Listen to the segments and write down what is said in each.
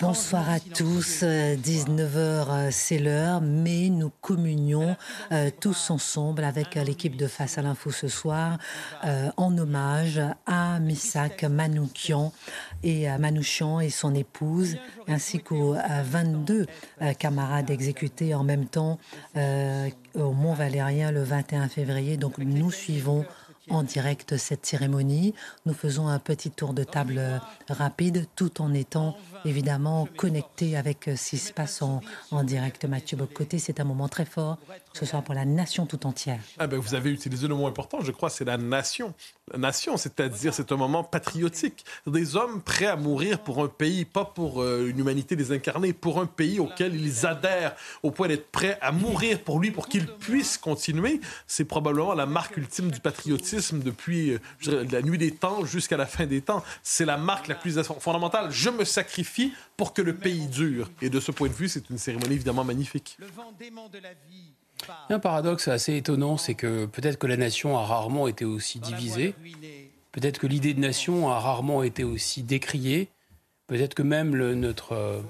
Bonsoir à tous, 19h c'est l'heure, mais nous communions euh, tous ensemble avec euh, l'équipe de Face à l'info ce soir euh, en hommage à Misak Manoukian et à Manouchian et son épouse, ainsi qu'aux 22 camarades exécutés en même temps au Mont Valérien le 21 février. Donc nous suivons en direct cette cérémonie. Nous faisons un petit tour de table rapide tout en étant évidemment connecté avec ce qui se passe en, en direct. Mathieu Bocoté, c'est un moment très fort ce soir pour la nation tout entière. Ah ben, vous avez utilisé le mot important, je crois, c'est la nation. La nation, c'est-à-dire c'est un moment patriotique. Des hommes prêts à mourir pour un pays, pas pour euh, une humanité désincarnée, pour un pays auquel ils adhèrent, au point d'être prêts à mourir pour lui, pour qu'il puisse continuer. C'est probablement la marque ultime du patriotisme depuis euh, la nuit des temps jusqu'à la fin des temps. C'est la marque la plus fondamentale. Je me sacrifie pour que le pays dure. Et de ce point de vue, c'est une cérémonie évidemment magnifique. Il y a un paradoxe assez étonnant, c'est que peut-être que la nation a rarement été aussi divisée, peut-être que l'idée de nation a rarement été aussi décriée, peut-être que même le, notre, euh,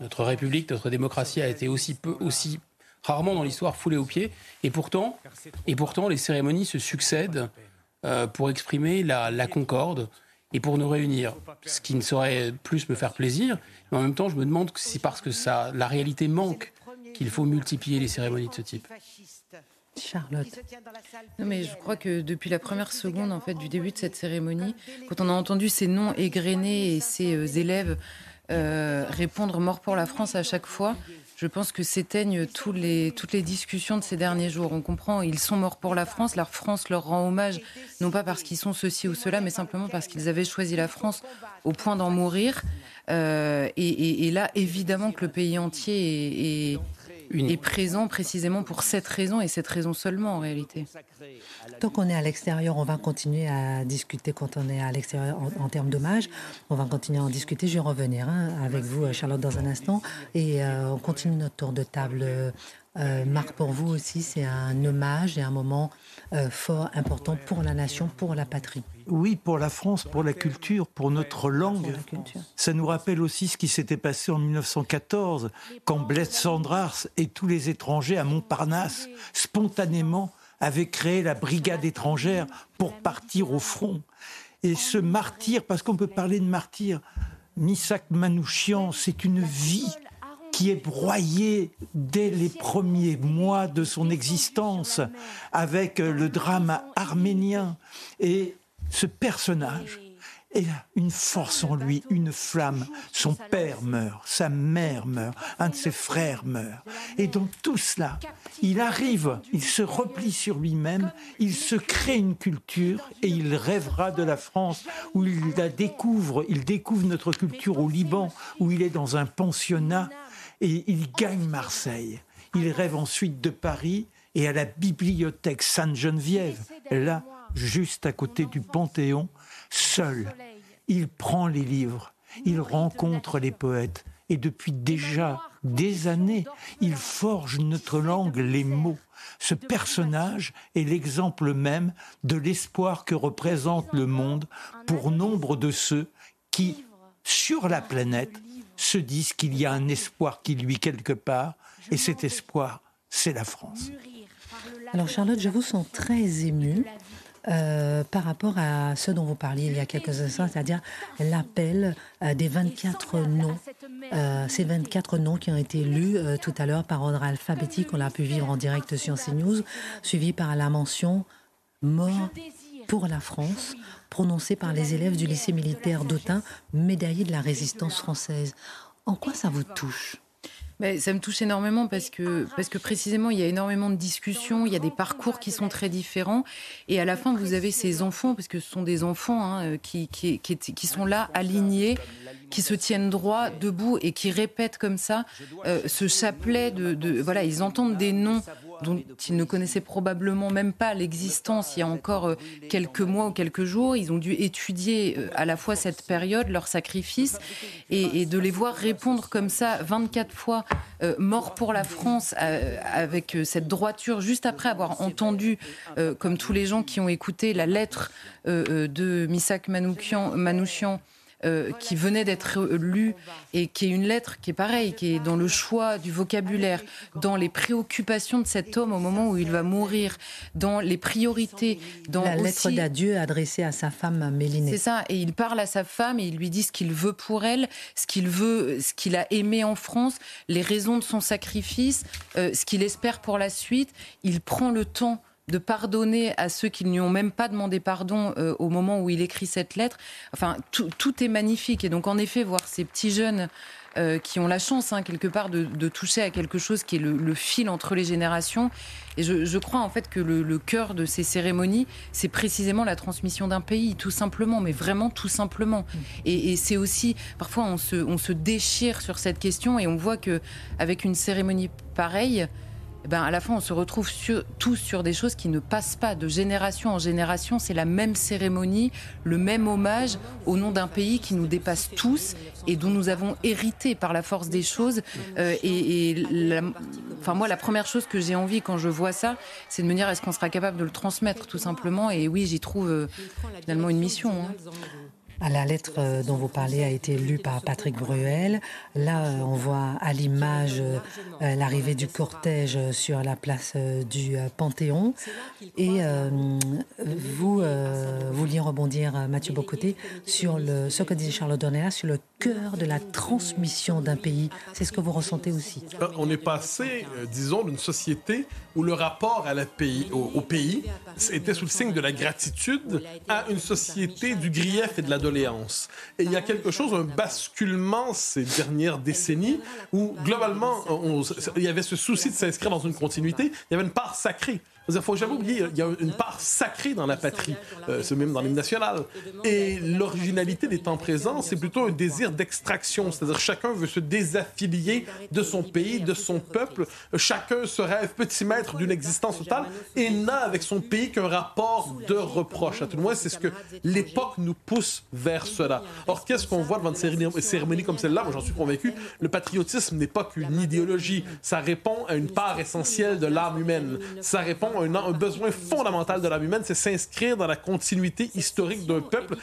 notre République, notre démocratie a été aussi peu, aussi rarement dans l'histoire foulée aux pieds, et pourtant, et pourtant les cérémonies se succèdent euh, pour exprimer la, la concorde et pour nous réunir, ce qui ne saurait plus me faire plaisir, mais en même temps je me demande si c'est parce que ça, la réalité manque qu'il faut multiplier les cérémonies de ce type. Charlotte. Non, mais je crois que depuis la première seconde en fait du début de cette cérémonie, quand on a entendu ces noms égrenés et ces euh, élèves euh, répondre mort pour la France à chaque fois, je pense que s'éteignent tous les, toutes les discussions de ces derniers jours. On comprend, ils sont morts pour la France, la France leur rend hommage, non pas parce qu'ils sont ceci ou cela, mais simplement parce qu'ils avaient choisi la France au point d'en mourir. Euh, et, et- et là, évidemment que le pays entier est, est- est présent précisément pour cette raison et cette raison seulement en réalité. Tant qu'on est à l'extérieur, on va continuer à discuter quand on est à l'extérieur en, en termes d'hommage. On va continuer à en discuter. Je vais revenir hein, avec vous, euh, Charlotte, dans un instant. Et euh, on continue notre tour de table. Euh, Marc, pour vous aussi, c'est un hommage et un moment euh, fort, important pour la nation, pour la patrie. Oui, pour la France, pour la culture, pour notre langue. Ça nous rappelle aussi ce qui s'était passé en 1914, quand Blaise Sandrars et tous les étrangers à Montparnasse, spontanément, avaient créé la brigade étrangère pour partir au front. Et ce martyr, parce qu'on peut parler de martyr, Misak Manouchian, c'est une vie qui est broyée dès les premiers mois de son existence avec euh, le drame arménien. Et ce personnage a une force en lui, une flamme. Son père meurt, sa mère meurt, un de ses frères meurt. Et dans tout cela, il arrive, il se replie sur lui-même, il se crée une culture et il rêvera de la France où il la découvre, il découvre notre culture au Liban, où il est dans un pensionnat et il gagne Marseille. Il rêve ensuite de Paris et à la bibliothèque Sainte-Geneviève, là, juste à côté du Panthéon, seul. Il prend les livres, il rencontre les poètes et depuis déjà des années, il forge notre langue, les mots. Ce personnage est l'exemple même de l'espoir que représente le monde pour nombre de ceux qui, sur la planète, se disent qu'il y a un espoir qui lui quelque part, et cet espoir, c'est la France. Alors Charlotte, je vous sens très émue euh, par rapport à ce dont vous parliez il y a quelques instants, c'est-à-dire l'appel euh, des 24 noms, euh, ces 24 noms qui ont été lus tout à l'heure par ordre alphabétique, on l'a pu vivre en direct sur CNews, suivi par la mention mort pour la France, prononcée par les élèves du lycée militaire d'Autun, médaillé de la résistance française. En quoi ça vous touche? Ça me touche énormément parce que, parce que précisément, il y a énormément de discussions, il y a des parcours qui sont très différents. Et à la fin, vous avez ces enfants, parce que ce sont des enfants hein, qui, qui, qui, sont là, alignés, qui se tiennent droit, debout et qui répètent comme ça euh, ce chapelet de, Voilà, ils entendent des noms dont ils ne connaissaient probablement même pas l'existence il y a encore euh, quelques mois ou quelques jours. Ils ont dû étudier euh, à la fois cette période, leur sacrifice, et, de les voir répondre comme ça 24 fois euh, mort pour la France avec cette droiture, juste après avoir entendu, comme tous les gens qui ont écouté la lettre de Misak Manouchian, Manouchian euh, qui venait d'être lu et qui est une lettre qui est pareille, qui est dans le choix du vocabulaire, dans les préoccupations de cet homme au moment où il va mourir, dans les priorités, dans la lettre d'adieu adressée à sa femme Mélinée. C'est ça, et il parle à sa femme et il lui dit ce qu'il veut pour elle, ce qu'il veut, ce qu'il a aimé en France, les raisons de son sacrifice, euh, ce qu'il espère pour la suite. Il prend le temps de pardonner à ceux qui ne lui ont même pas demandé pardon euh, au moment où il écrit cette lettre. Enfin, tout, est magnifique. Et donc, en effet, voir ces petits jeunes euh, qui ont la chance, hein, quelque part, de, toucher à quelque chose qui est le, fil entre les générations. Et je, crois, en fait, que le, cœur de ces cérémonies, c'est précisément la transmission d'un pays, tout simplement, mais vraiment tout simplement. Et, c'est aussi, parfois, on se, on se déchire sur cette question et on voit que avec une cérémonie pareille, ben, à la fin, on se retrouve tous sur des choses qui ne passent pas de génération en génération. C'est la même cérémonie, le même hommage au nom d'un pays qui nous dépasse tous et dont nous avons hérité par la force des choses. Euh, et, enfin, moi, la première chose que j'ai envie quand je vois ça, c'est de me dire est-ce qu'on sera capable de le transmettre, tout simplement? Et oui, j'y trouve euh, finalement une mission. Hein. La lettre euh, dont vous parlez a été lue par Patrick Bruel. Là, euh, on voit à l'image euh, l'arrivée du cortège sur la place du Panthéon. Et vous vouliez rebondir, Mathieu Bocoté, sur le, ce que disait Charles Dornelas, sur le cœur de la transmission d'un pays. C'est ce que vous ressentez aussi. On est passé, disons, d'une société où le rapport à la pays, au, pays était sous le signe de la gratitude à une société du grief et de la et il y a quelque chose, un basculement ces dernières décennies où globalement, il y avait ce souci de s'inscrire dans une continuité. Il y avait une part sacrée. Il ne faut jamais oublier, il y a une part sacrée dans la patrie, euh, c'est même dans l'hymne national. Et l'originalité des temps présents, c'est plutôt un désir d'extraction, c'est-à-dire chacun veut se désaffilier de son pays, de son peuple. Chacun se rêve petit maître d'une existence totale et n'a avec son pays qu'un rapport de reproche. À tout le moins, c'est ce que l'époque nous pousse vers cela. Or, qu'est-ce qu'on voit devant une cérémonie comme celle-là? Moi, j'en suis convaincu, le patriotisme n'est pas qu'une idéologie. Ça répond à une part essentielle de l'âme humaine. Ça répond un, besoin fondamental de l'âme humaine, c'est s'inscrire dans la continuité historique d'un peuple,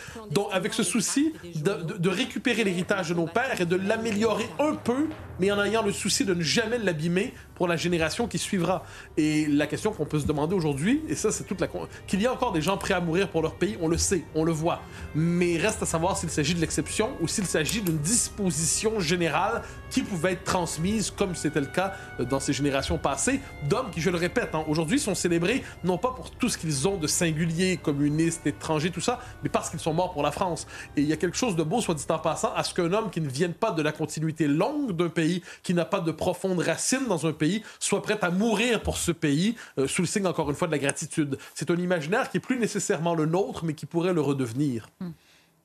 avec ce souci de, de récupérer l'héritage de nos pères et de l'améliorer un peu, mais en ayant le souci de ne jamais l'abîmer pour la génération qui suivra. Et la question qu'on peut se demander aujourd'hui, et ça c'est toute la... qu'il y a encore des gens prêts à mourir pour leur pays, on le sait, on le voit. Mais reste à savoir s'il s'agit de l'exception ou s'il s'agit d'une disposition générale qui pouvait être transmise, comme c'était le cas dans ces générations passées, d'hommes qui, je le répète, hein, aujourd'hui sont célébrés non pas pour tout ce qu'ils ont de singulier, communistes, étrangers, tout ça, mais parce qu'ils sont morts pour la France. Et il y a quelque chose de beau, soit dit en passant, à ce qu'un homme qui ne vienne pas de la continuité longue d'un pays, qui n'a pas de profondes racines dans un pays, soit prête à mourir pour ce pays, euh, sous le signe encore une fois de la gratitude. C'est un imaginaire qui est plus nécessairement le nôtre, mais qui pourrait le redevenir. Hmm.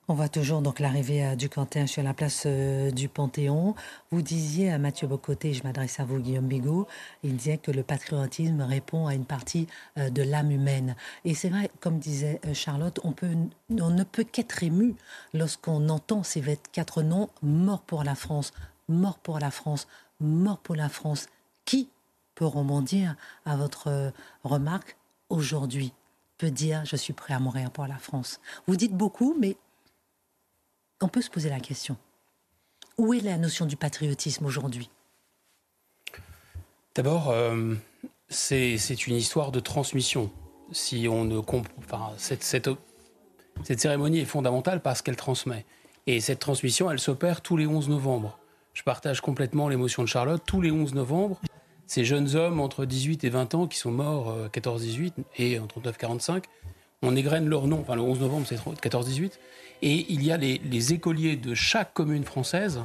On voit toujours donc l'arrivée euh, du Quentin sur la place euh, du Panthéon. Vous disiez à Mathieu Bocoté, je m'adresse à vous Guillaume Bigot, il disait que le patriotisme répond à une partie de l'âme humaine. Et c'est vrai, comme disait Charlotte, on, on ne peut qu'être ému lorsqu'on entend ces quatre noms, mort pour la France, mort pour la France, mort pour la France. Qui peut rebondir à votre euh, remarque aujourd'hui? Peut dire je suis prêt à mourir pour la France Vous dites beaucoup, mais on peut se poser la question. Où est la notion du patriotisme aujourd'hui? D'abord, euh, c'est une histoire de transmission. cette cérémonie est fondamentale parce qu'elle transmet. Et cette transmission, elle s'opère tous les 11 novembre. Je partage complètement l'émotion de Charlotte. Tous les 11 novembre, ces jeunes hommes entre 18 et 20 ans qui sont morts 14-18 euh, et en 39-45, on égrène leur nom. Enfin, le 11 novembre, c'est 14-18. Et il y a les, les, écoliers de chaque commune française,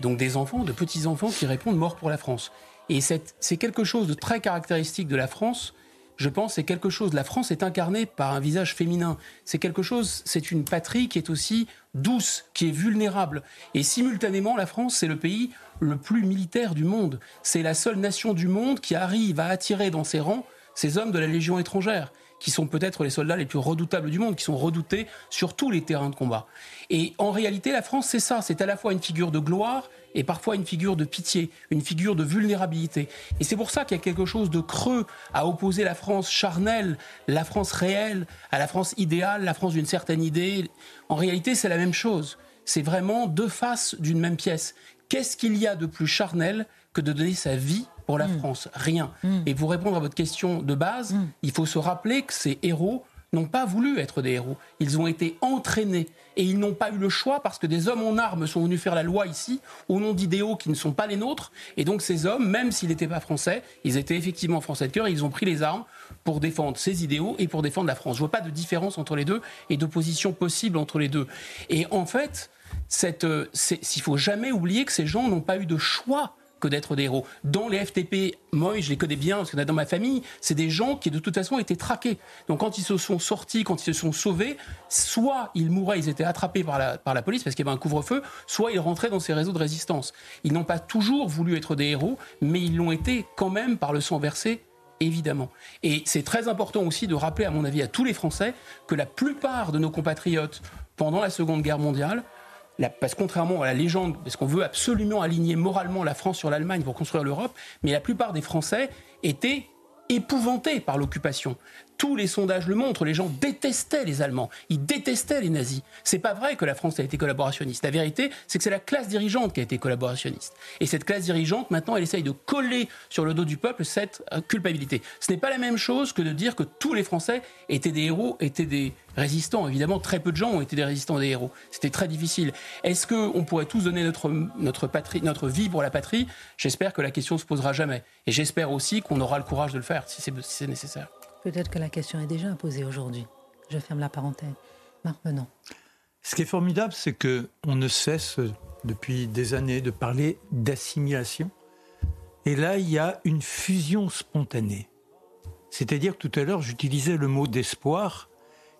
donc des enfants, de petits-enfants qui répondent mort pour la France. Et c'est quelque chose de très caractéristique de la France je pense, c'est quelque chose. La France est incarnée par un visage féminin. C'est quelque chose, c'est une patrie qui est aussi douce, qui est vulnérable. Et simultanément, la France, c'est le pays le plus militaire du monde. C'est la seule nation du monde qui arrive à attirer dans ses rangs ces hommes de la Légion étrangère qui sont peut-être les soldats les plus redoutables du monde, qui sont redoutés sur tous les terrains de combat. Et en réalité, la France, c'est ça, c'est à la fois une figure de gloire et parfois une figure de pitié, une figure de vulnérabilité. Et c'est pour ça qu'il y a quelque chose de creux à opposer la France charnelle, la France réelle, à la France idéale, la France d'une certaine idée. En réalité, c'est la même chose. C'est vraiment deux faces d'une même pièce. Qu'est-ce qu'il y a de plus charnel que de donner sa vie pour la mm. France Rien. Mm. Et pour répondre à votre question de base, mm. il faut se rappeler que ces héros n'ont pas voulu être des héros. Ils ont été entraînés et ils n'ont pas eu le choix parce que des hommes en armes sont venus faire la loi ici au nom d'idéaux qui ne sont pas les nôtres. Et donc ces hommes, même s'ils n'étaient pas français, ils étaient effectivement français de cœur et ils ont pris les armes pour défendre ces idéaux et pour défendre la France. Je vois pas de différence entre les deux et d'opposition possible entre les deux. Et en fait, cette, euh, il faut jamais oublier que ces gens n'ont pas eu de choix que d'être des héros. Dans les FTP, moi, je les connais bien, parce que dans ma famille, c'est des gens qui, de toute façon, étaient traqués. Donc, quand ils se sont sortis, quand ils se sont sauvés, soit ils mouraient, ils étaient attrapés par la, par la police, parce qu'il y avait un couvre-feu, soit ils rentraient dans ces réseaux de résistance. Ils n'ont pas toujours voulu être des héros, mais ils l'ont été quand même par le sang versé évidemment. Et c'est très important aussi de rappeler, à mon avis, à tous les Français que la plupart de nos compatriotes, pendant la Seconde Guerre mondiale, parce que contrairement à la légende, parce qu'on veut absolument aligner moralement la France sur l'Allemagne pour construire l'Europe, mais la plupart des Français étaient épouvantés par l'occupation tous les sondages le montrent, les gens détestaient les Allemands, ils détestaient les nazis. C'est pas vrai que la France a été collaborationniste. La vérité, c'est que c'est la classe dirigeante qui a été collaborationniste. Et cette classe dirigeante, maintenant, elle essaye de coller sur le dos du peuple cette euh, culpabilité. Ce n'est pas la même chose que de dire que tous les Français étaient des héros, étaient des résistants. Évidemment, très peu de gens ont été des résistants des héros. C'était très difficile. Est-ce qu'on pourrait tous donner notre, notre, patrie, notre vie pour la patrie? J'espère que la question se posera jamais. Et j'espère aussi qu'on aura le courage de le faire si c'est nécessaire. Peut-être que la question est déjà posée aujourd'hui. Je ferme la parenthèse. Marc. Ce qui est formidable, c'est que on ne cesse depuis des années de parler d'assimilation. Et là, il y a une fusion spontanée. C'est-à-dire que tout à l'heure, j'utilisais le mot d'espoir.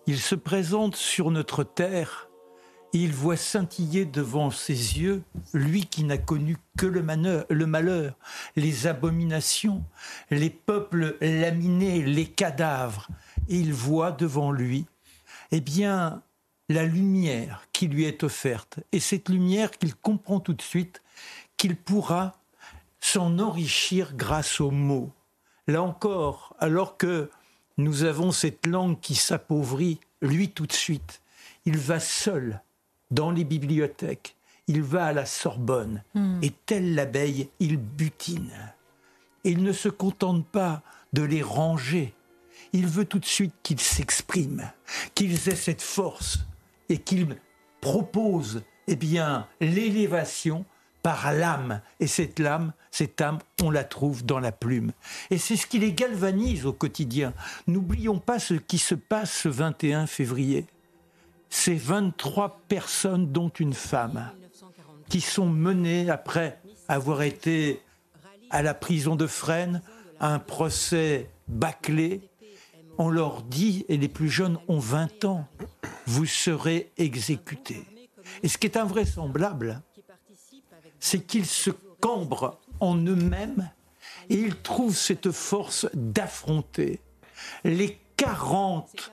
Il se présente sur notre terre il voit scintiller devant ses yeux lui qui n'a connu que le, le, malheur, les abominations, les peuples laminés, les cadavres. Et il voit devant lui, eh bien, la lumière qui lui est offerte. Et cette lumière qu'il comprend tout de suite qu'il pourra s'en enrichir grâce aux mots. Là encore, alors que nous avons cette langue qui s'appauvrit, lui tout de suite, il va seul dans les bibliothèques, il va à la Sorbonne, hmm. et tel l'abeille, il butine. Et il ne se contente pas de les ranger, il veut tout de suite qu'ils s'expriment, qu'ils aient cette force, et qu'ils proposent eh bien, l'élévation par l'âme. Et cette âme, cette âme, on la trouve dans la plume. Et c'est ce qui les galvanise au quotidien. N'oublions pas ce qui se passe ce 21 février c'est 23 personnes, dont une femme, qui sont menées après avoir été à la prison de Fresnes, un procès bâclé. On leur dit, et les plus jeunes ont 20 ans, vous serez exécutés. Et ce qui est invraisemblable, c'est qu'ils se cambrent en eux-mêmes et ils trouvent cette force d'affronter les 40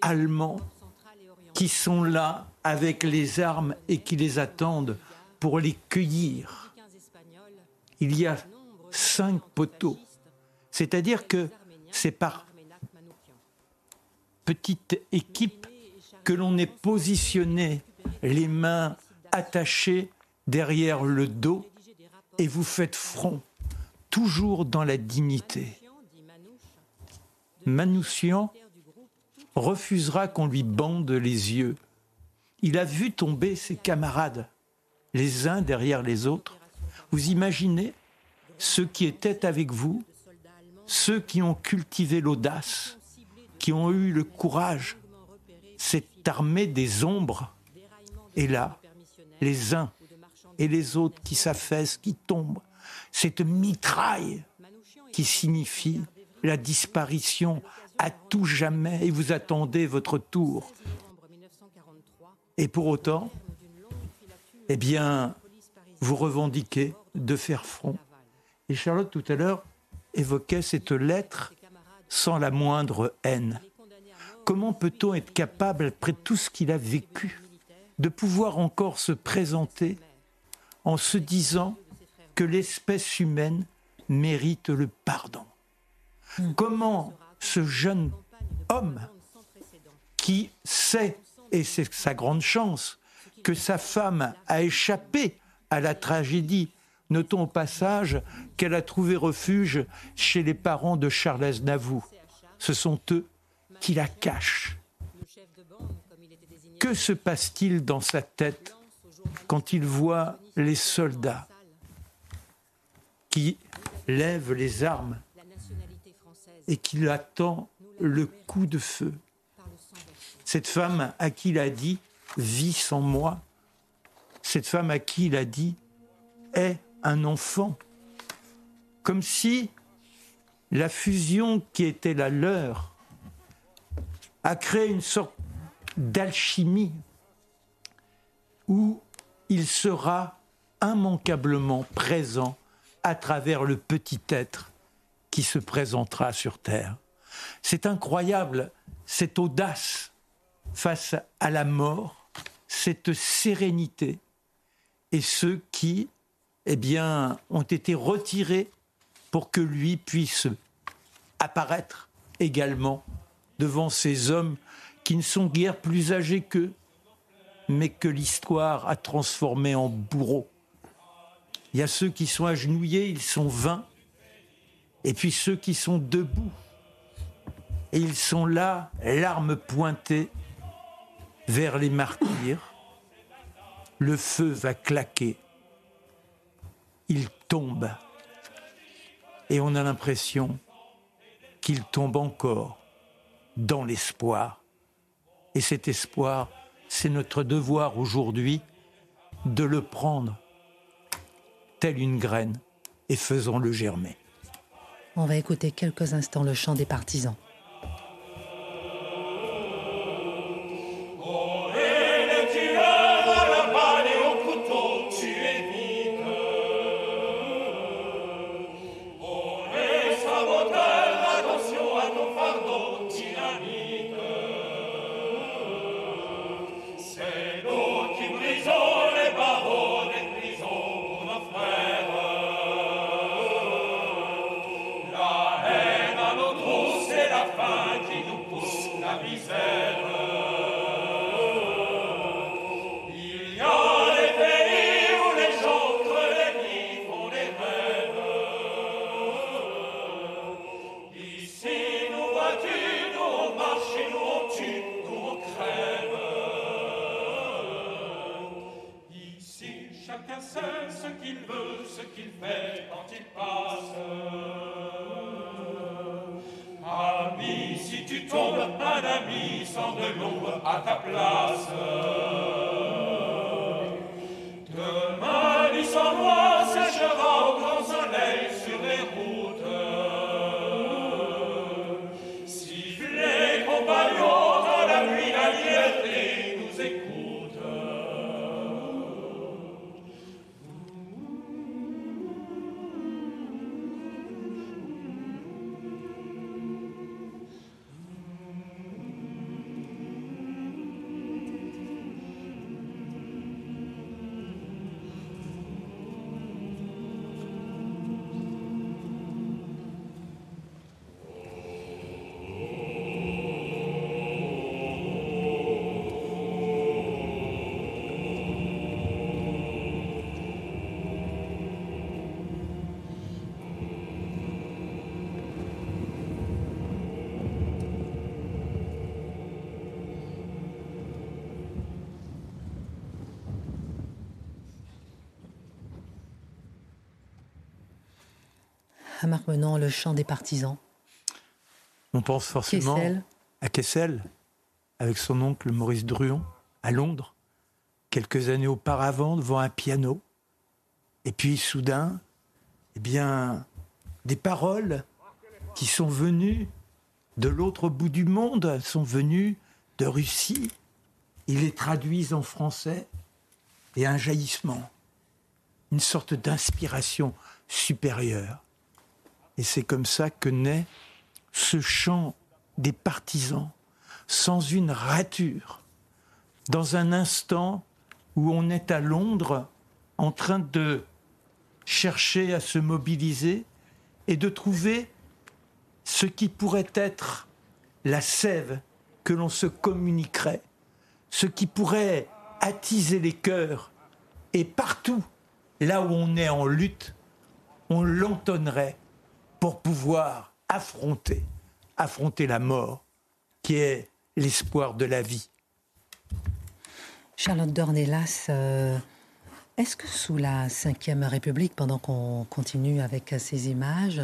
Allemands qui sont là avec les armes et qui les attendent pour les cueillir. Il y a cinq poteaux. C'est-à-dire que c'est par petite équipe que l'on est positionné, les mains attachées derrière le dos, et vous faites front, toujours dans la dignité. Manouchian refusera qu'on lui bande les yeux. Il a vu tomber ses camarades, les uns derrière les autres. Vous imaginez ceux qui étaient avec vous, ceux qui ont cultivé l'audace, qui ont eu le courage, cette armée des ombres. Et là, les uns et les autres qui s'affaissent, qui tombent, cette mitraille qui signifie la disparition à tout jamais et vous attendez votre tour. Et pour autant, eh bien, vous revendiquez de faire front. Et Charlotte, tout à l'heure, évoquait cette lettre sans la moindre haine. Comment peut-on être capable, après tout ce qu'il a vécu, de pouvoir encore se présenter en se disant que l'espèce humaine mérite le pardon? Comment ce jeune homme qui sait, et c'est sa grande chance, que sa femme a échappé à la tragédie. Notons au passage qu'elle a trouvé refuge chez les parents de Charles Aznavour. Ce sont eux qui la cachent. Que se passe-t-il dans sa tête quand il voit les soldats qui lèvent les armes et qu'il attend le coup de feu. Cette femme à qui il a dit vis sans moi, cette femme à qui il a dit est un enfant, comme si la fusion qui était la leur a créé une sorte d'alchimie où il sera immanquablement présent à travers le petit être qui se présentera sur Terre. C'est incroyable, cette audace face à la mort, cette sérénité, et ceux qui, eh bien, ont été retirés pour que lui puisse apparaître également devant ces hommes qui ne sont guère plus âgés qu'eux, mais que l'histoire a transformés en bourreaux. Il y a ceux qui sont agenouillés, ils sont vingt, et puis ceux qui sont debout, et ils sont là, l'arme pointée vers les martyrs. Le feu va claquer. Il tombe. Et on a l'impression qu'il tombe encore dans l'espoir. Et cet espoir, c'est notre devoir aujourd'hui de le prendre telle une graine et faisons-le germer. On va écouter quelques instants le chant des partisans. Menon, le chant des partisans On pense forcément à Kessel, avec son oncle Maurice Druon, à Londres, quelques années auparavant, devant un piano. Et puis soudain, eh bien, des paroles qui sont venues de l'autre bout du monde, sont venues de Russie. Ils les traduisent en français et un jaillissement, une sorte d'inspiration supérieure. Et c'est comme ça que naît ce chant des partisans, sans une rature, dans un instant où on est à Londres en train de chercher à se mobiliser et de trouver ce qui pourrait être la sève que l'on se communiquerait, ce qui pourrait attiser les cœurs. Et partout, là où on est en lutte, on l'entonnerait pour pouvoir affronter, la mort, qui est l'espoir de la vie. Charlotte Dornelas, euh, est-ce que sous la Ve République, pendant qu'on continue avec ces images,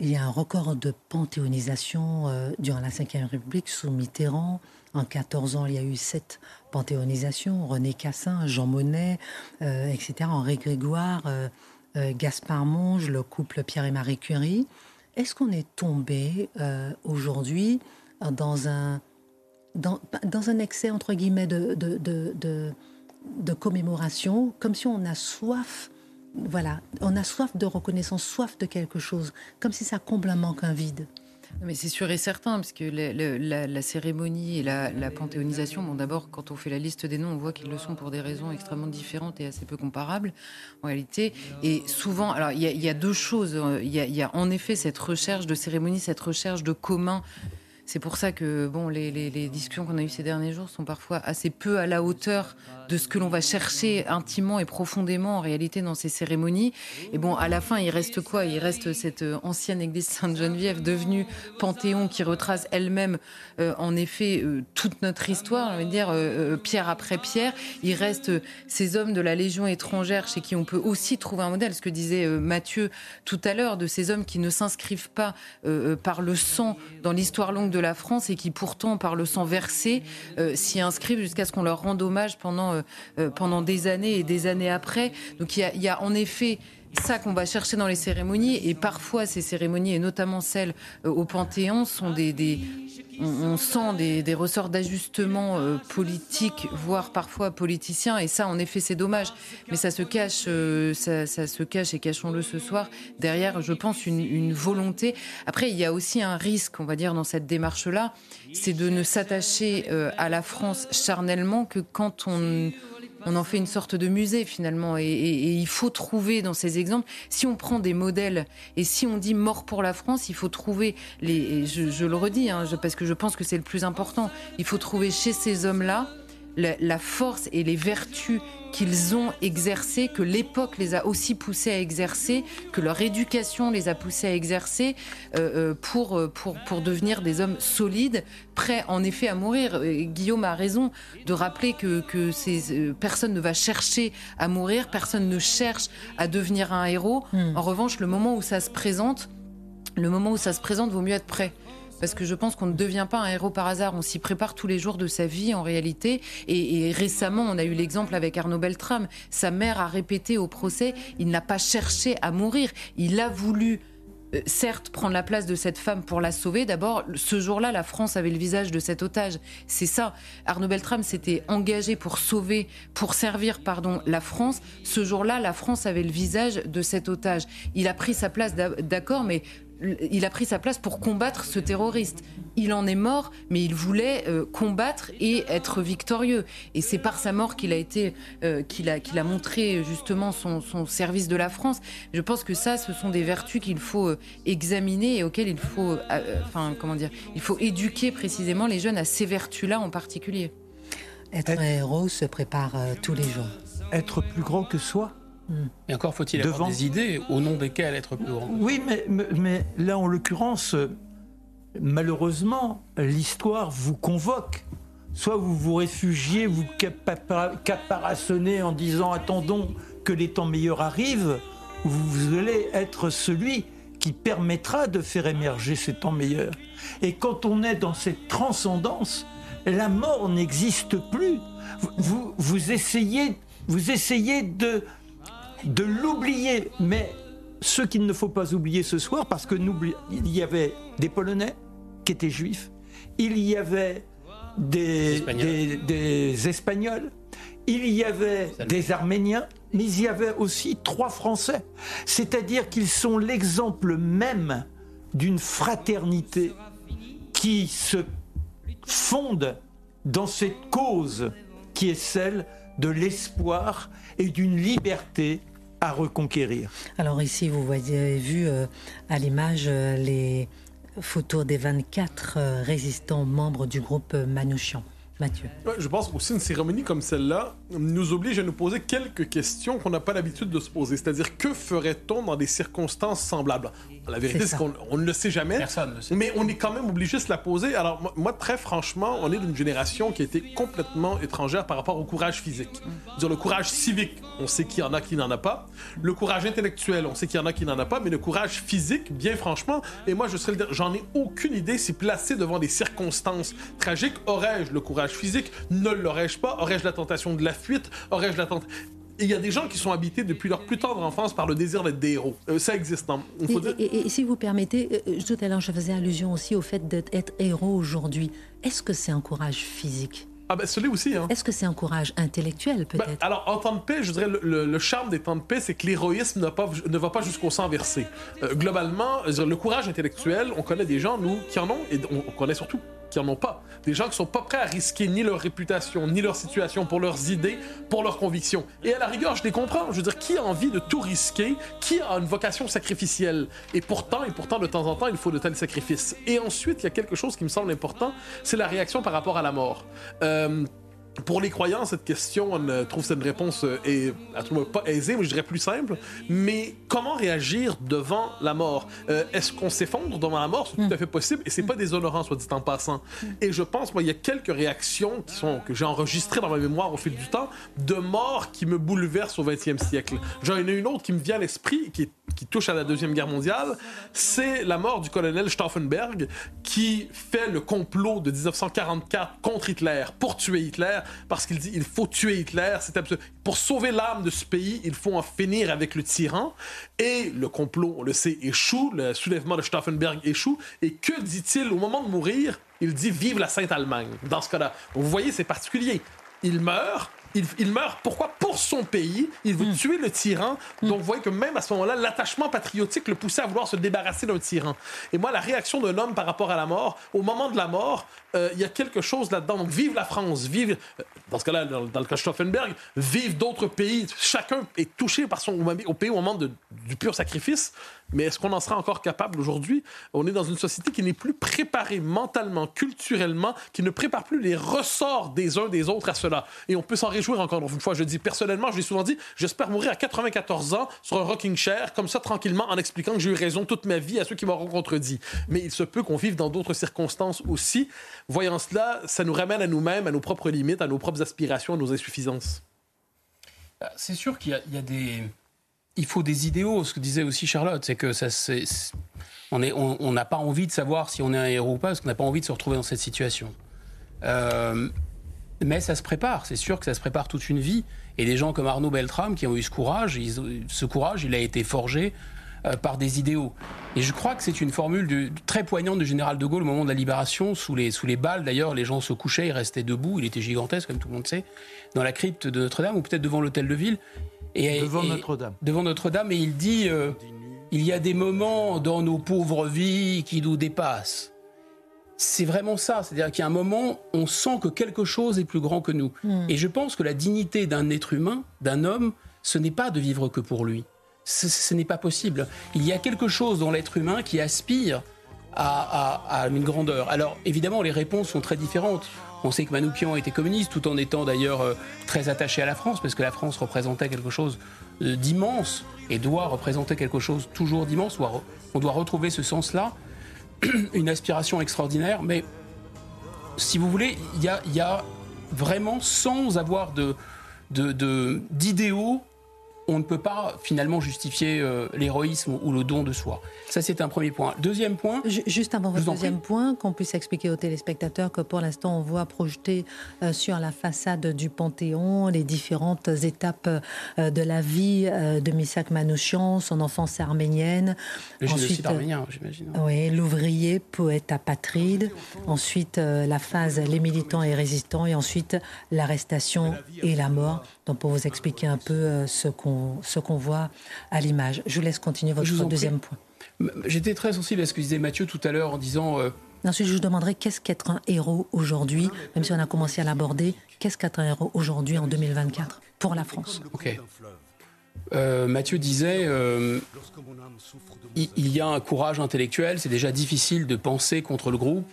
il y a un record de panthéonisation euh, durant la Ve République sous Mitterrand En 14 ans, il y a eu sept panthéonisations. René Cassin, Jean Monnet, euh, etc. Henri Grégoire, Gaspard Monge, le couple Pierre et Marie Curie. Est-ce qu'on est tombé aujourd'hui dans un dans, un excès, entre guillemets, de, de, commémoration, comme si on a soif, voilà, on a soif de reconnaissance, soif de quelque chose, comme si ça comble un manque, un vide? Mais c'est sûr et certain, parce que la, cérémonie et la, panthéonisation, bon, d'abord, quand on fait la liste des noms, on voit qu'ils le sont pour des raisons extrêmement différentes et assez peu comparables, en réalité. Et souvent, alors, il y, a deux choses. Il y y a, en effet cette recherche de cérémonie, cette recherche de commun c'est pour ça que bon, les, discussions qu'on a eues ces derniers jours sont parfois assez peu à la hauteur de ce que l'on va chercher intimement et profondément en réalité dans ces cérémonies. Et bon, à la fin, il reste quoi? Il reste cette euh, ancienne église Sainte-Geneviève devenue Panthéon qui retrace elle-même, euh, en effet, euh, toute notre histoire, je veux dire, pierre après pierre. Il reste ces hommes de la Légion étrangère chez qui on peut aussi trouver un modèle, ce que disait Mathieu tout à l'heure, de ces hommes qui ne s'inscrivent pas par le sang dans l'histoire longue de la France et qui pourtant, par le sang versé, s'y inscrivent jusqu'à ce qu'on leur rende hommage pendant euh, euh, pendant des années et des années après. Donc il y a, en effet ça qu'on va chercher dans les cérémonies et parfois ces cérémonies et notamment celles euh, au Panthéon sont des, on, sent des, ressorts d'ajustement politique voire parfois politiciens et ça en effet c'est dommage. Mais ça se cache ça, se cache et cachons-le ce soir derrière je pense une, une, volonté. Après il y a aussi un risque on va dire dans cette démarche là c'est de ne s'attacher euh, à la France charnellement que quand on, on en fait une sorte de musée finalement. Et, il faut trouver dans ces exemples, si on prend des modèles et si on dit mort pour la France, il faut trouver les. Je, le redis, hein, parce que je pense que c'est le plus important. Il faut trouver chez ces hommes-là la, force et les vertus qu'ils ont exercées, que l'époque les a aussi poussés à exercer, que leur éducation les a poussés à exercer euh, euh, pour, euh, pour, pour devenir des hommes solides, prêts en effet à mourir. Guillaume a raison de rappeler que, que ces, personne ne va chercher à mourir, personne ne cherche à devenir un héros. Hmm. En revanche, le moment où ça se présente, le moment où ça se présente, vaut mieux être prêt parce que je pense qu'on ne devient pas un héros par hasard, on s'y prépare tous les jours de sa vie en réalité. Et, récemment, on a eu l'exemple avec Arnaud Beltrame. Sa mère a répété au procès, il n'a pas cherché à mourir, il a voulu euh, certes prendre la place de cette femme pour la sauver. D'abord, ce jour-là, la France avait le visage de cet otage. C'est ça. Arnaud Beltrame s'était engagé pour sauver, pour servir, pardon, la France. Ce jour-là, la France avait le visage de cet otage. Il a pris sa place, d'accord, mais il a pris sa place pour combattre ce terroriste. Il en est mort, mais il voulait euh, combattre et être victorieux. Et c'est par sa mort qu'il a été, euh, qu'il a, qu'il a montré justement son, service de la France. Je pense que ça, ce sont des vertus qu'il faut euh, examiner et auxquelles il faut, enfin, comment dire, il faut éduquer précisément les jeunes à ces vertus-là en particulier. Être un héros se prépare tous les jours. Être plus grand que soi et encore faut-il avoir des idées au nom desquelles être plus grand. Oui, mais, mais là, en l'occurrence, malheureusement, l'histoire vous convoque. Soit vous vous réfugiez, vous caparassonnez en disant attendons que les temps meilleurs arrivent, ou vous allez être celui qui permettra de faire émerger ces temps meilleurs. Et quand on est dans cette transcendance, la mort n'existe plus. Vous, vous, essayez, vous essayez de, de l'oublier, mais ce qu'il ne faut pas oublier ce soir, parce que il y avait des Polonais qui étaient juifs, il y avait des, des, Espagnols, il y avait des Arméniens, mais il y avait aussi trois Français. C'est-à-dire qu'ils sont l'exemple même d'une fraternité qui se fonde dans cette cause qui est celle de l'espoir et d'une liberté reconquérir. Alors ici, vous avez vu euh, à l'image euh, les photos des 24 euh, résistants membres du groupe Manouchian. Mathieu. je pense aussi une cérémonie comme celle-là nous oblige à nous poser quelques questions qu'on n'a pas l'habitude de se poser. C'est-à-dire, que ferait-on dans des circonstances semblables? La vérité, c'est qu'on ne le sait jamais. Personne ne sait. Mais on est quand même obligé de se la poser. Alors, moi, très franchement, on est d'une génération qui a été complètement étrangère par rapport au courage physique. Dire le courage civique, on sait qu'il y en a qui n'en a pas. Le courage intellectuel, on sait qu'il y en a qui n'en a pas. Mais le courage physique, bien franchement, et moi, je serais j'en ai aucune idée si placé devant des circonstances tragiques, aurais-je le courage physique Ne l'aurais-je pas? Aurais-je la tentation de la fuite? Aurais-je la tentation il y a des gens qui sont habités depuis leur plus tendre enfance par le désir d'être des héros. Euh, ça existe. Hein. Et, si vous permettez, euh, euh, tout à l'heure, je faisais allusion aussi au fait d'être héros aujourd'hui. Est-ce que c'est un courage physique? Ah ben, celui aussi. Hein. Est-ce que c'est un courage intellectuel, ben, peut-être? Alors, en temps de paix, je dirais, le, charme des temps de paix, c'est que l'héroïsme ne va pas jusqu'au sang versé. globalement, le courage intellectuel, on connaît des gens, nous, qui en ont, et on connaît surtout qui en ont pas. Des gens qui sont pas prêts à risquer ni leur réputation, ni leur situation pour leurs idées, pour leurs convictions. Et à la rigueur, je les comprends. Je veux dire, qui a envie de tout risquer? Qui a une vocation sacrificielle? Et pourtant, et pourtant, de temps en temps, il faut de tels sacrifices. Et ensuite, il y a quelque chose qui me semble important, c'est la réaction par rapport à la mort. Euh, Um, pour les croyants, cette question, on trouve cette réponse euh, est à tout le monde pas aisée, mais je dirais plus simple. Mais comment réagir devant la mort? Euh, Est-ce qu'on s'effondre devant la mort? C'est tout à fait possible, et c'est pas déshonorant, soit dit en passant. Et je pense, moi, il y a quelques réactions qui sont que j'ai enregistrées dans ma mémoire au fil du temps de morts qui me bouleversent au 20e siècle. J'en ai une autre qui me vient à l'esprit, qui, qui touche à la deuxième guerre mondiale. C'est la mort du colonel Stauffenberg, qui fait le complot de 1944 contre Hitler pour tuer Hitler parce qu'il dit il faut tuer Hitler. C'est absolu. Pour sauver l'âme de ce pays, il faut en finir avec le tyran. Et le complot, on le sait, échoue. Le soulèvement de Stauffenberg échoue. Et que dit-il au moment de mourir? Il dit vive la Sainte-Allemagne. Dans ce cas-là, vous voyez, c'est particulier. Il meurt, il, meurt. Pourquoi? Pour son pays. Il veut hmm. tuer le tyran. Hmm. Donc, vous voyez que même à ce moment-là, l'attachement patriotique le poussait à vouloir se débarrasser d'un tyran. Et moi, la réaction d'un homme par rapport à la mort, au moment de la mort, euh, y a quelque chose là-dedans. Donc, vive la France, vive, euh, dans ce cas-là, dans, le cas de Stauffenberg, vive d'autres pays. Chacun est touché par son au pays au moment du pur sacrifice. Mais est-ce qu'on en sera encore capable aujourd'hui? On est dans une société qui n'est plus préparée mentalement, culturellement, qui ne prépare plus les ressorts des uns des autres à cela. Et on peut s'en réjouir encore une fois. Je dis personnellement, je l'ai souvent dit, j'espère mourir à 94 ans sur un rocking chair, comme ça tranquillement, en expliquant que j'ai eu raison toute ma vie à ceux qui m'auront contredit. Mais il se peut qu'on vive dans d'autres circonstances aussi. Voyant cela, ça nous ramène à nous-mêmes, à nos propres limites, à nos propres aspirations, à nos insuffisances. C'est sûr qu'il y, a des il faut des idéaux. Ce que disait aussi Charlotte, c'est que ça, c'est, on n'a on, pas envie de savoir si on est un héros ou pas, parce qu'on n'a pas envie de se retrouver dans cette situation. Euh, mais ça se prépare, c'est sûr que ça se prépare toute une vie. Et des gens comme Arnaud Beltrame qui ont eu ce courage, ce courage, il a été forgé par des idéaux. Et je crois que c'est une formule très poignante du général de Gaulle au moment de la libération, sous les, sous les balles d'ailleurs, les gens se couchaient, ils restaient debout, il était gigantesque comme tout le monde sait, dans la crypte de Notre-Dame ou peut-être devant l'hôtel de ville devant Notre-Dame. Devant Notre-Dame, et il dit euh, il y a des moments dans nos pauvres vies qui nous dépassent. C'est vraiment ça, c'est-à-dire qu'il y a un moment, on sent que quelque chose est plus grand que nous. Hmm. Et je pense que la dignité d'un être humain, d'un homme, ce n'est pas de vivre que pour lui. Ce, n'est pas possible. Il y a quelque chose dans l'être humain qui aspire à, une grandeur. Alors évidemment, les réponses sont très différentes. On sait que Manoukian était communiste, tout en étant d'ailleurs euh, très attaché à la France, parce que la France représentait quelque chose euh, d'immense et doit représenter quelque chose toujours d'immense. On doit retrouver ce sens-là, une aspiration extraordinaire. Mais si vous voulez, il y a, vraiment, sans avoir de, d'idéaux, on ne peut pas finalement justifier euh, l'héroïsme ou le don de soi. Ça, c'est un premier point. Deuxième point. Juste avant votre deuxième point, qu'on puisse expliquer aux téléspectateurs que pour l'instant, on voit projeter euh, sur la façade du Panthéon les différentes étapes euh, de la vie de Misak Manouchian, son enfance arménienne. Le Ensuite, arménien, j'imagine. Oui, l'ouvrier, poète apatride. Ensuite, la phase les militants et résistants. Et ensuite, l'arrestation et la mort. Donc, pour vous expliquer un peu ce qu'on ce qu'on voit à l'image. Je vous laisse continuer votre deuxième point. J'étais très sensible à ce que disait Mathieu tout à l'heure en disant. Euh, Ensuite, je vous demanderai qu'est-ce qu'être un héros aujourd'hui, même si on a commencé à l'aborder, qu'est-ce qu'être un héros aujourd'hui en 2024 pour la France? Ok. Euh, Mathieu disait, euh, il, y a un courage intellectuel, c'est déjà difficile de penser contre le groupe,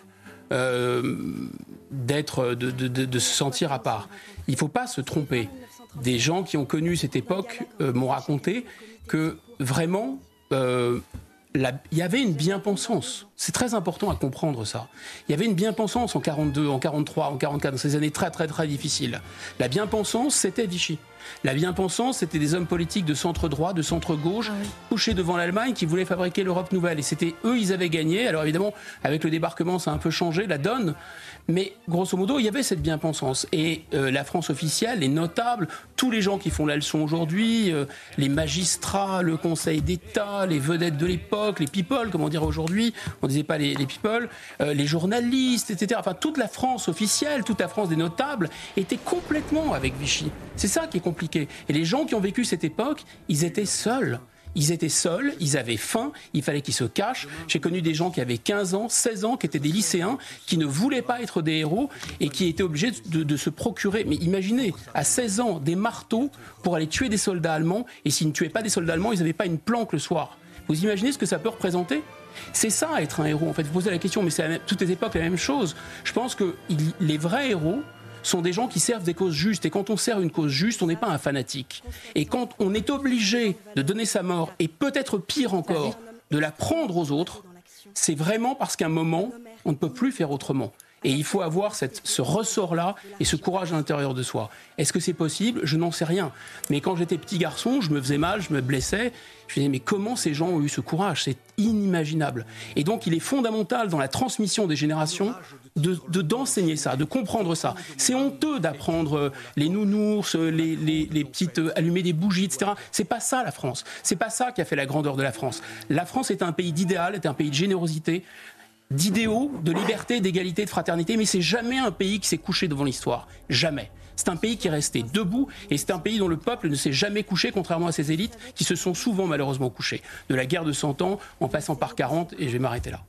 d'être, de, de, se sentir à part. Il ne faut pas se tromper des gens qui ont connu cette époque euh, m'ont raconté que vraiment, euh, il y avait une bien-pensance. C'est très important à comprendre ça. Il y avait une bien-pensance en 42, en 43, en 44, dans ces années très très très difficiles. La bien-pensance, c'était Vichy. La bien-pensance, c'était des hommes politiques de centre droit, de centre gauche, ah couchés devant l'Allemagne, qui voulaient fabriquer l'Europe nouvelle. Et c'était eux, ils avaient gagné. Alors évidemment, avec le débarquement, ça a un peu changé la donne. Mais grosso modo, il y avait cette bien-pensance. Et euh, la France officielle, les notables, tous les gens qui font la leçon aujourd'hui, euh, les magistrats, le Conseil d'État, les vedettes de l'époque, les people, comment dire aujourd'hui, on disait pas les, people, euh, les journalistes, etc. Enfin, toute la France officielle, toute la France des notables était complètement avec Vichy. C'est ça qui est compliqué. Et les gens qui ont vécu cette époque, ils étaient seuls. Ils étaient seuls, ils avaient faim, il fallait qu'ils se cachent. J'ai connu des gens qui avaient 15 ans, 16 ans, qui étaient des lycéens, qui ne voulaient pas être des héros et qui étaient obligés de, se procurer, mais imaginez, à 16 ans, des marteaux pour aller tuer des soldats allemands. Et s'ils ne tuaient pas des soldats allemands, ils n'avaient pas une planque le soir. Vous imaginez ce que ça peut représenter? C'est ça être un héros. En fait, vous posez la question, mais c'est à toutes les époques la même chose. Je pense que les vrais héros, sont des gens qui servent des causes justes. Et quand on sert une cause juste, on n'est pas un fanatique. Et quand on est obligé de donner sa mort, et peut-être pire encore, de la prendre aux autres, c'est vraiment parce qu'à un moment, on ne peut plus faire autrement. Et il faut avoir cette, ce ressort-là et ce courage à l'intérieur de soi. Est-ce que c'est possible? Je n'en sais rien. Mais quand j'étais petit garçon, je me faisais mal, je me blessais. Je me disais, mais comment ces gens ont eu ce courage? C'est inimaginable. Et donc, il est fondamental dans la transmission des générations de d'enseigner ça, de comprendre ça. C'est honteux d'apprendre les nounours, les, les, les, petites euh, allumer des bougies, etc. C'est pas ça la France. C'est pas ça qui a fait la grandeur de la France. La France est un pays d'idéal, est un pays de générosité d'idéaux, de liberté, d'égalité, de fraternité, mais c'est jamais un pays qui s'est couché devant l'histoire. Jamais. C'est un pays qui est resté debout et c'est un pays dont le peuple ne s'est jamais couché, contrairement à ses élites qui se sont souvent malheureusement couchées. De la guerre de 100 ans en passant par 40, et je vais m'arrêter là.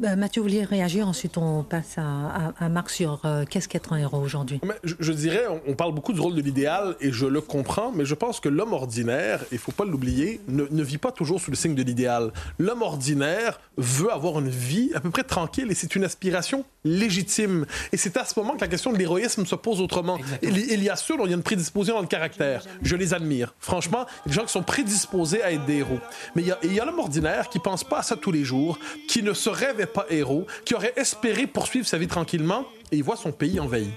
Bah, Mathieu, vous vouliez réagir Ensuite, on passe à, Marc sur euh, qu'est-ce qu'être un héros aujourd'hui? Je, dirais, on, parle beaucoup du rôle de l'idéal et je le comprends, mais je pense que l'homme ordinaire, il faut pas l'oublier, ne, vit pas toujours sous le signe de l'idéal. L'homme ordinaire veut avoir une vie à peu près tranquille et c'est une aspiration légitime. Et c'est à ce moment que la question de l'héroïsme se pose autrement. Il, il, y a ceux dont il y a une prédisposition dans le caractère. Je les admire. Franchement, il y a des gens qui sont prédisposés à être des héros. Mais il y a, il y a l'homme ordinaire qui pense pas à ça tous les jours, qui ne se rêvait pas héros, qui aurait espéré poursuivre sa vie tranquillement, et il voit son pays envahi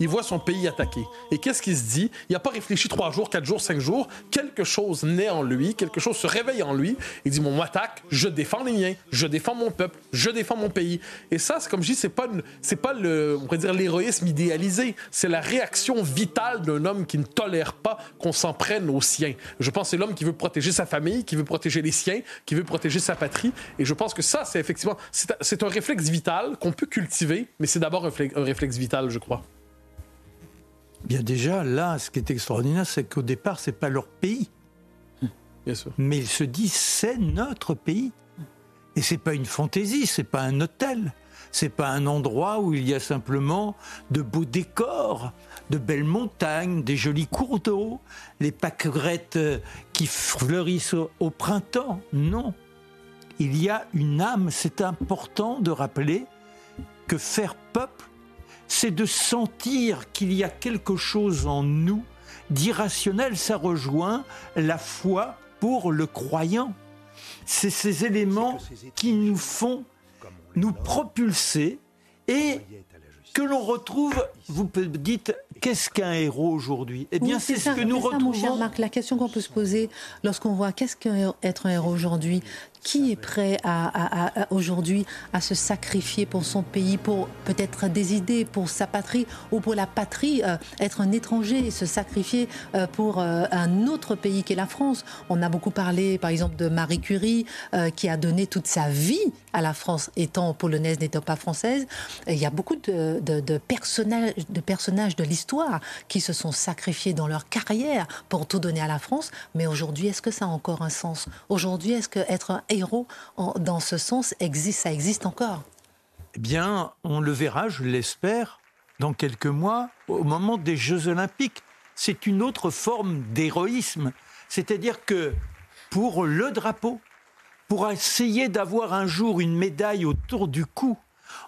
il voit son pays attaqué. Et qu'est-ce qu'il se dit? Il n'a pas réfléchi trois jours, quatre jours, cinq jours. Quelque chose naît en lui, quelque chose se réveille en lui. Il dit Mon attaque, je défends les miens, je défends mon peuple, je défends mon pays. Et ça, c'est comme je dis, c'est pas, c'est pas le, on pourrait dire l'héroïsme idéalisé. C'est la réaction vitale d'un homme qui ne tolère pas qu'on s'en prenne aux siens. Je pense que c'est l'homme qui veut protéger sa famille, qui veut protéger les siens, qui veut protéger sa patrie. Et je pense que ça, c'est effectivement, c'est un réflexe vital qu'on peut cultiver, mais c'est d'abord un réflexe vital, je crois. Bien déjà, là, ce qui est extraordinaire, c'est qu'au départ, c'est pas leur pays. Bien sûr. Mais ils se disent, c'est notre pays. Et c'est pas une fantaisie, c'est pas un hôtel. C'est pas un endroit où il y a simplement de beaux décors, de belles montagnes, des jolis cours d'eau, les pâquerettes qui fleurissent au printemps. Non. Il y a une âme. C'est important de rappeler que faire peuple, c'est de sentir qu'il y a quelque chose en nous d'irrationnel. Ça rejoint la foi pour le croyant. C'est ces éléments qui nous font nous propulser et que l'on retrouve, vous dites Qu'est-ce qu'un héros aujourd'hui? Eh bien, Oui, c'est ce ça, que nous c'est ça, mon cher retrouvons. Marc, la question qu'on peut se poser lorsqu'on voit qu'est-ce qu'être un héros aujourd'hui? Qui est prêt aujourd'hui à se sacrifier pour son pays, pour peut-être des idées, pour sa patrie ou pour la patrie, euh, être un étranger et se sacrifier euh, pour euh, un autre pays qu'est la France? On a beaucoup parlé, par exemple, de Marie Curie, qui a donné toute sa vie à la France, étant polonaise, n'étant pas française. Il y a beaucoup de, de- personnages, de personnages de l'histoire qui se sont sacrifiés dans leur carrière pour tout donner à la France. Mais aujourd'hui, est-ce que ça a encore un sens? Aujourd'hui, est-ce que être héros dans ce sens Ça existe encore Eh bien, on le verra, je l'espère, dans quelques mois, au moment des Jeux Olympiques. C'est une autre forme d'héroïsme. C'est-à-dire que pour le drapeau, pour essayer d'avoir un jour une médaille autour du cou,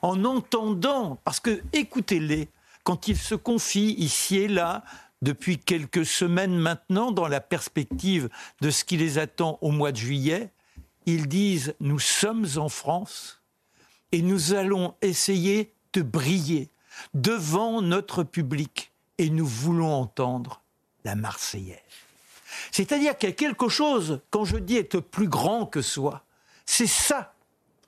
en entendant, parce que écoutez-les, quand ils se confient ici et là, depuis quelques semaines maintenant, dans la perspective de ce qui les attend au mois de juillet, ils disent Nous sommes en France et nous allons essayer de briller devant notre public et nous voulons entendre la Marseillaise. C'est-à-dire qu'il y a quelque chose, quand je dis être plus grand que soi, c'est ça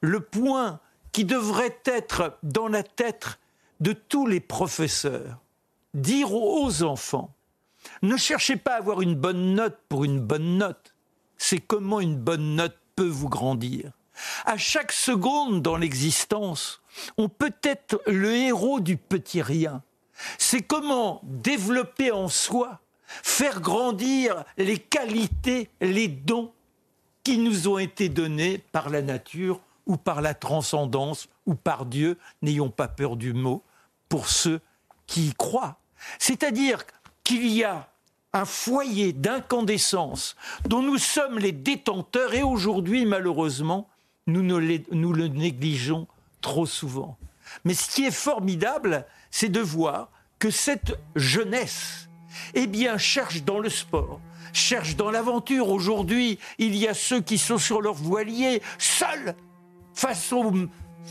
le point qui devrait être dans la tête de tous les professeurs. Dire aux enfants, ne cherchez pas à avoir une bonne note pour une bonne note, c'est comment une bonne note peut vous grandir. À chaque seconde dans l'existence, on peut être le héros du petit rien. C'est comment développer en soi, faire grandir les qualités, les dons qui nous ont été donnés par la nature ou par la transcendance ou par Dieu, n'ayons pas peur du mot, pour ceux qui y croient. C'est-à-dire qu'il y a un foyer d'incandescence dont nous sommes les détenteurs et aujourd'hui, malheureusement, nous, nous le négligeons trop souvent. Mais ce qui est formidable, c'est de voir que cette jeunesse, eh bien, cherche dans le sport, cherche dans l'aventure. Aujourd'hui, il y a ceux qui sont sur leur voilier, seuls, face aux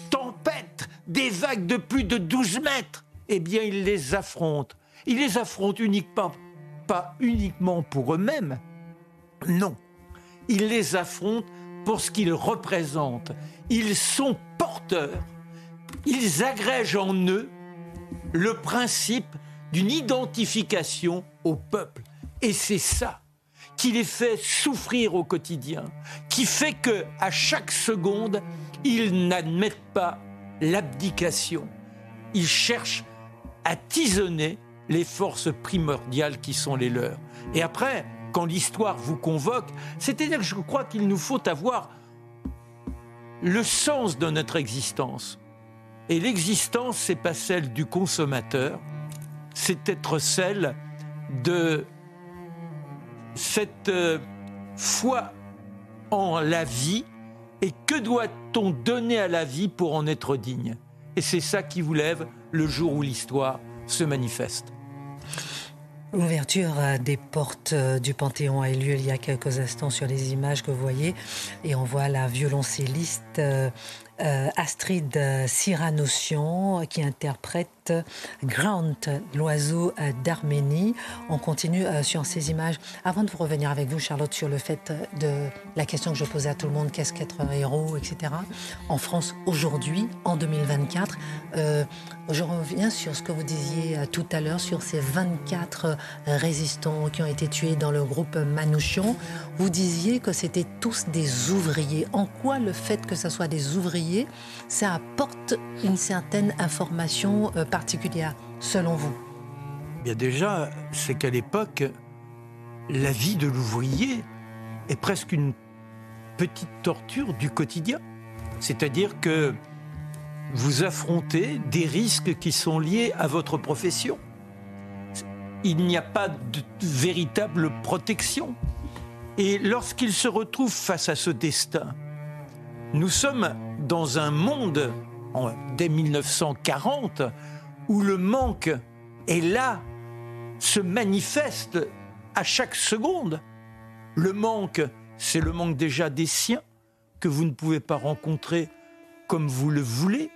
tempêtes, des vagues de plus de 12 mètres. Eh bien, ils les affrontent. Ils les affrontent uniquement, pas uniquement pour eux-mêmes, non. Ils les affrontent pour ce qu'ils représentent. Ils sont porteurs. Ils agrègent en eux le principe d'une identification au peuple. Et c'est ça qui les fait souffrir au quotidien, qui fait que à chaque seconde, ils n'admettent pas l'abdication. Ils cherchent à tisonner les forces primordiales qui sont les leurs. Et après, quand l'histoire vous convoque, c'est-à-dire que je crois qu'il nous faut avoir le sens de notre existence. Et l'existence, c'est pas celle du consommateur, c'est être celle de cette euh, foi en la vie et que doit-on donner à la vie pour en être digne? Et c'est ça qui vous lève le jour où l'histoire se manifeste. L'ouverture euh, des portes euh, du Panthéon a eu lieu il y a quelques instants sur les images que vous voyez. Et on voit la violoncelliste euh, euh, Astrid euh, Cyranossian qui interprète Grant, l'oiseau euh, d'Arménie. On continue euh, sur ces images. Avant de vous revenir avec vous, Charlotte, sur le fait euh, de la question que je posais à tout le monde, qu'est-ce qu'être un héros, etc. En France, aujourd'hui, en 2024, euh, je reviens sur ce que vous disiez euh, tout à l'heure, sur ces 24 euh, résistants qui ont été tués dans le groupe Manouchian. Vous disiez que c'était tous des ouvriers. En quoi le fait que ce soit des ouvriers, ça apporte une certaine information euh, particulière, selon vous? Bien déjà, c'est qu'à l'époque, la vie de l'ouvrier est presque une petite torture du quotidien. C'est-à-dire que vous affrontez des risques qui sont liés à votre profession. Il n'y a pas de véritable protection. Et lorsqu'il se retrouve face à ce destin, nous sommes dans un monde, dès 1940, où le manque est là, se manifeste à chaque seconde. Le manque, c'est le manque déjà des siens, que vous ne pouvez pas rencontrer comme vous le voulez.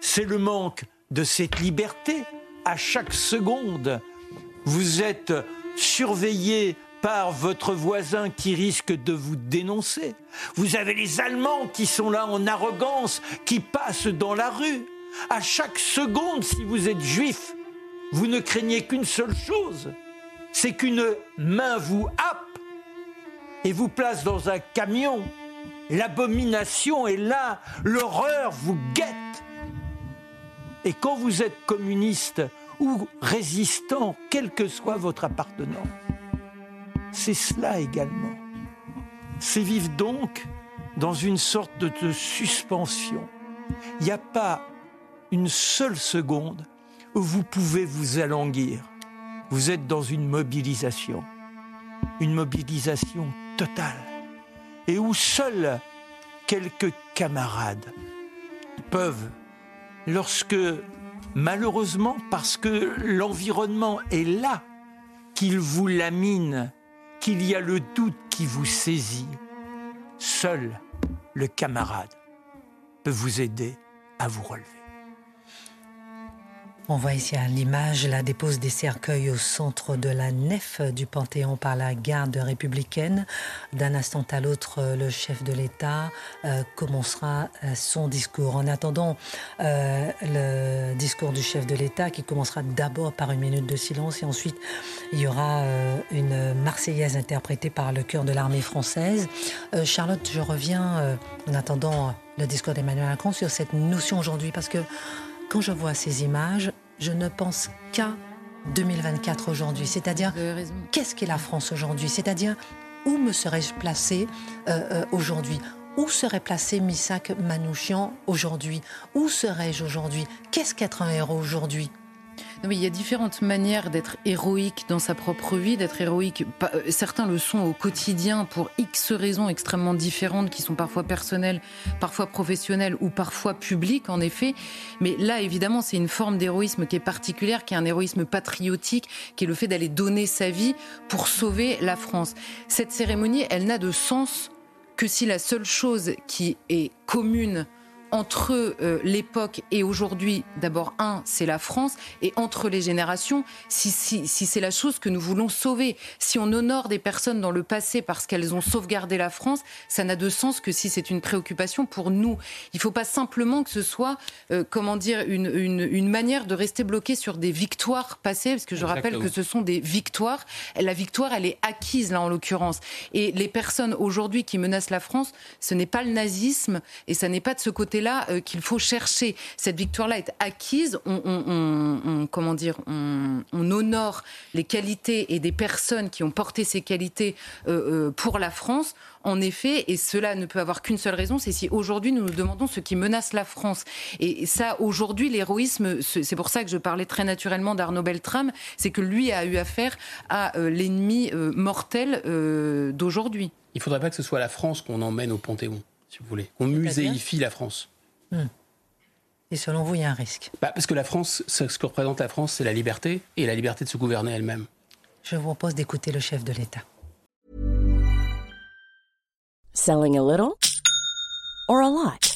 C'est le manque de cette liberté à chaque seconde. Vous êtes surveillé votre voisin qui risque de vous dénoncer. Vous avez les Allemands qui sont là en arrogance, qui passent dans la rue. À chaque seconde, si vous êtes juif, vous ne craignez qu'une seule chose, c'est qu'une main vous happe et vous place dans un camion. L'abomination est là, l'horreur vous guette. Et quand vous êtes communiste ou résistant, quelle que soit votre appartenance, c'est cela également. C'est vivre donc dans une sorte de suspension. Il n'y a pas une seule seconde où vous pouvez vous alanguir. Vous êtes dans une mobilisation, une mobilisation totale, et où seuls quelques camarades peuvent, lorsque, malheureusement, parce que l'environnement est là, qu'il vous lamine, qu'il y a le doute qui vous saisit, seul le camarade peut vous aider à vous relever. On voit ici à l'image la dépose des cercueils au centre de la nef du Panthéon par la garde républicaine. D'un instant à l'autre, le chef de l'État euh, commencera euh, son discours. En attendant euh, le discours du chef de l'État qui commencera d'abord par une minute de silence et ensuite il y aura une Marseillaise interprétée par le chœur de l'armée française. Charlotte, je reviens en attendant le discours d'Emmanuel Macron sur cette notion aujourd'hui parce que quand je vois ces images, je ne pense qu'à 2024 aujourd'hui. C'est-à-dire, qu'est-ce qu'est la France aujourd'hui? C'est-à-dire, où me serais-je placé euh, euh, aujourd'hui? Où serait placé Misak Manouchian aujourd'hui? Où serais-je aujourd'hui? Qu'est-ce qu'être un héros aujourd'hui? Il y a différentes manières d'être héroïque dans sa propre vie, d'être héroïque. Euh, certains le sont au quotidien pour X raisons extrêmement différentes qui sont parfois personnelles, parfois professionnelles ou parfois publiques, en effet. Mais là, évidemment, c'est une forme d'héroïsme qui est particulière, qui est un héroïsme patriotique, qui est le fait d'aller donner sa vie pour sauver la France. Cette cérémonie, elle n'a de sens que si la seule chose qui est commune entre euh, l'époque et aujourd'hui, d'abord, un, c'est la France, et entre les générations, si, si, si c'est la chose que nous voulons sauver. Si on honore des personnes dans le passé parce qu'elles ont sauvegardé la France, ça n'a de sens que si c'est une préoccupation pour nous. Il ne faut pas simplement que ce soit, euh, comment dire, une, une, une, manière de rester bloqué sur des victoires passées, parce que je rappelle que ce sont des victoires. La victoire, elle est acquise, là, en l'occurrence. Et les personnes aujourd'hui qui menacent la France, ce n'est pas le nazisme, et ça n'est pas de ce côté là euh, qu'il faut chercher. Cette victoire-là est acquise. On, comment dire, on, honore les qualités et des personnes qui ont porté ces qualités euh, euh, pour la France. En effet, et cela ne peut avoir qu'une seule raison, c'est si aujourd'hui nous nous demandons ce qui menace la France. Et ça, aujourd'hui, l'héroïsme, c'est pour ça que je parlais très naturellement d'Arnaud Beltrame, c'est que lui a eu affaire à l'ennemi mortel d'aujourd'hui. Il ne faudrait pas que ce soit la France qu'on emmène au Panthéon si vous voulez. On muséifie la France. Hmm. Et selon vous, il y a un risque? Bah, Parce que la France, ce que représente la France, c'est la liberté et la liberté de se gouverner elle-même. Je vous propose d'écouter le chef de l'État. Selling a little or a lot?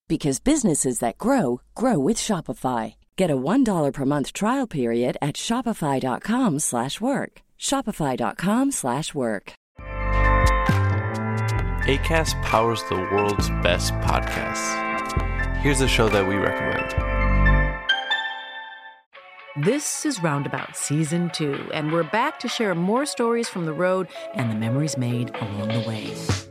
because businesses that grow grow with Shopify. Get a $1 per month trial period at Shopify.com slash work. Shopify.com slash work. Acast powers the world's best podcasts. Here's a show that we recommend. This is Roundabout Season 2, and we're back to share more stories from the road and the memories made along the way.